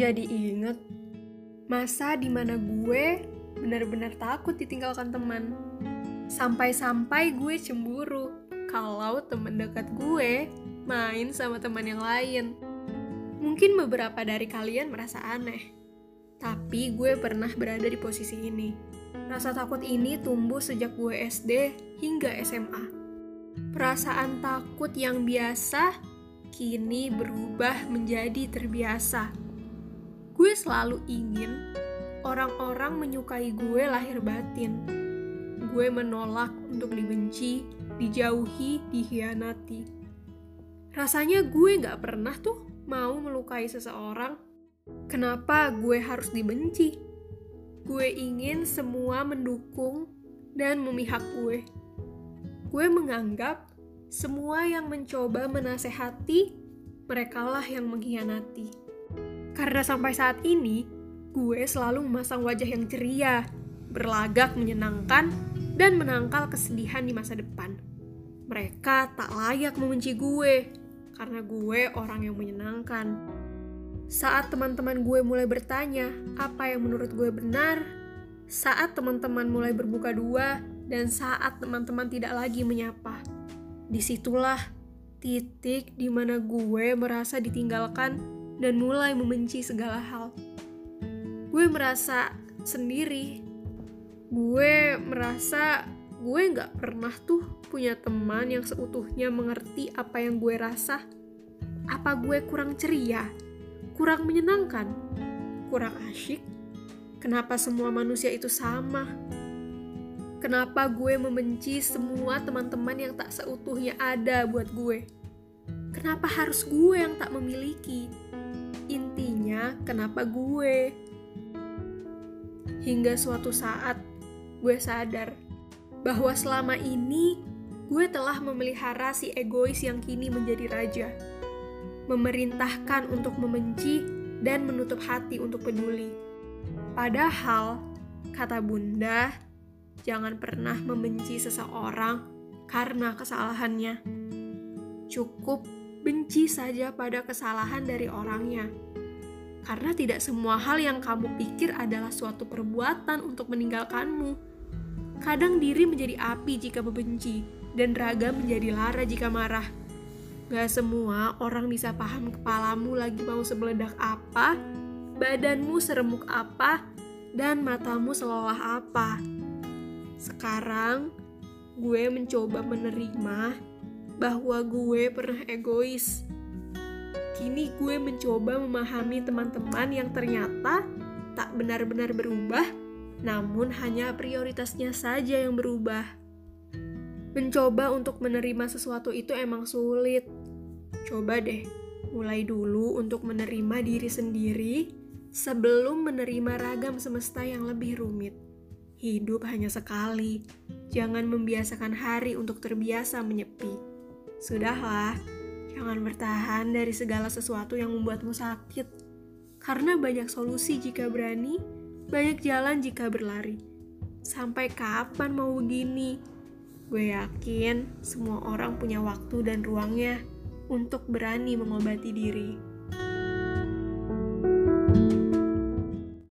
Jadi inget masa di mana gue benar-benar takut ditinggalkan teman. Sampai-sampai gue cemburu kalau teman dekat gue main sama teman yang lain. Mungkin beberapa dari kalian merasa aneh, tapi gue pernah berada di posisi ini. Rasa takut ini tumbuh sejak gue SD hingga SMA. Perasaan takut yang biasa kini berubah menjadi terbiasa. Gue selalu ingin orang-orang menyukai gue lahir batin. Gue menolak untuk dibenci, dijauhi, dihianati. Rasanya gue gak pernah tuh mau melukai seseorang. Kenapa gue harus dibenci? Gue ingin semua mendukung dan memihak gue gue menganggap semua yang mencoba menasehati, merekalah yang mengkhianati. Karena sampai saat ini, gue selalu memasang wajah yang ceria, berlagak menyenangkan, dan menangkal kesedihan di masa depan. Mereka tak layak membenci gue, karena gue orang yang menyenangkan. Saat teman-teman gue mulai bertanya apa yang menurut gue benar, saat teman-teman mulai berbuka dua, dan saat teman-teman tidak lagi menyapa. Di situlah titik di mana gue merasa ditinggalkan dan mulai membenci segala hal. Gue merasa sendiri. Gue merasa gue gak pernah tuh punya teman yang seutuhnya mengerti apa yang gue rasa. Apa gue kurang ceria? Kurang menyenangkan? Kurang asyik? Kenapa semua manusia itu sama? Kenapa gue membenci semua teman-teman yang tak seutuhnya ada buat gue? Kenapa harus gue yang tak memiliki? Kenapa gue? Hingga suatu saat, gue sadar bahwa selama ini gue telah memelihara si egois yang kini menjadi raja. Memerintahkan untuk membenci dan menutup hati untuk peduli. Padahal, kata bunda, Jangan pernah membenci seseorang karena kesalahannya. Cukup benci saja pada kesalahan dari orangnya. Karena tidak semua hal yang kamu pikir adalah suatu perbuatan untuk meninggalkanmu. Kadang diri menjadi api jika membenci, dan raga menjadi lara jika marah. Gak semua orang bisa paham kepalamu lagi mau sebeledak apa, badanmu seremuk apa, dan matamu selelah apa. Sekarang gue mencoba menerima bahwa gue pernah egois. Kini gue mencoba memahami teman-teman yang ternyata tak benar-benar berubah, namun hanya prioritasnya saja yang berubah. Mencoba untuk menerima sesuatu itu emang sulit. Coba deh, mulai dulu untuk menerima diri sendiri sebelum menerima ragam semesta yang lebih rumit. Hidup hanya sekali. Jangan membiasakan hari untuk terbiasa menyepi. Sudahlah, jangan bertahan dari segala sesuatu yang membuatmu sakit. Karena banyak solusi jika berani, banyak jalan jika berlari. Sampai kapan mau begini? Gue yakin semua orang punya waktu dan ruangnya untuk berani mengobati diri.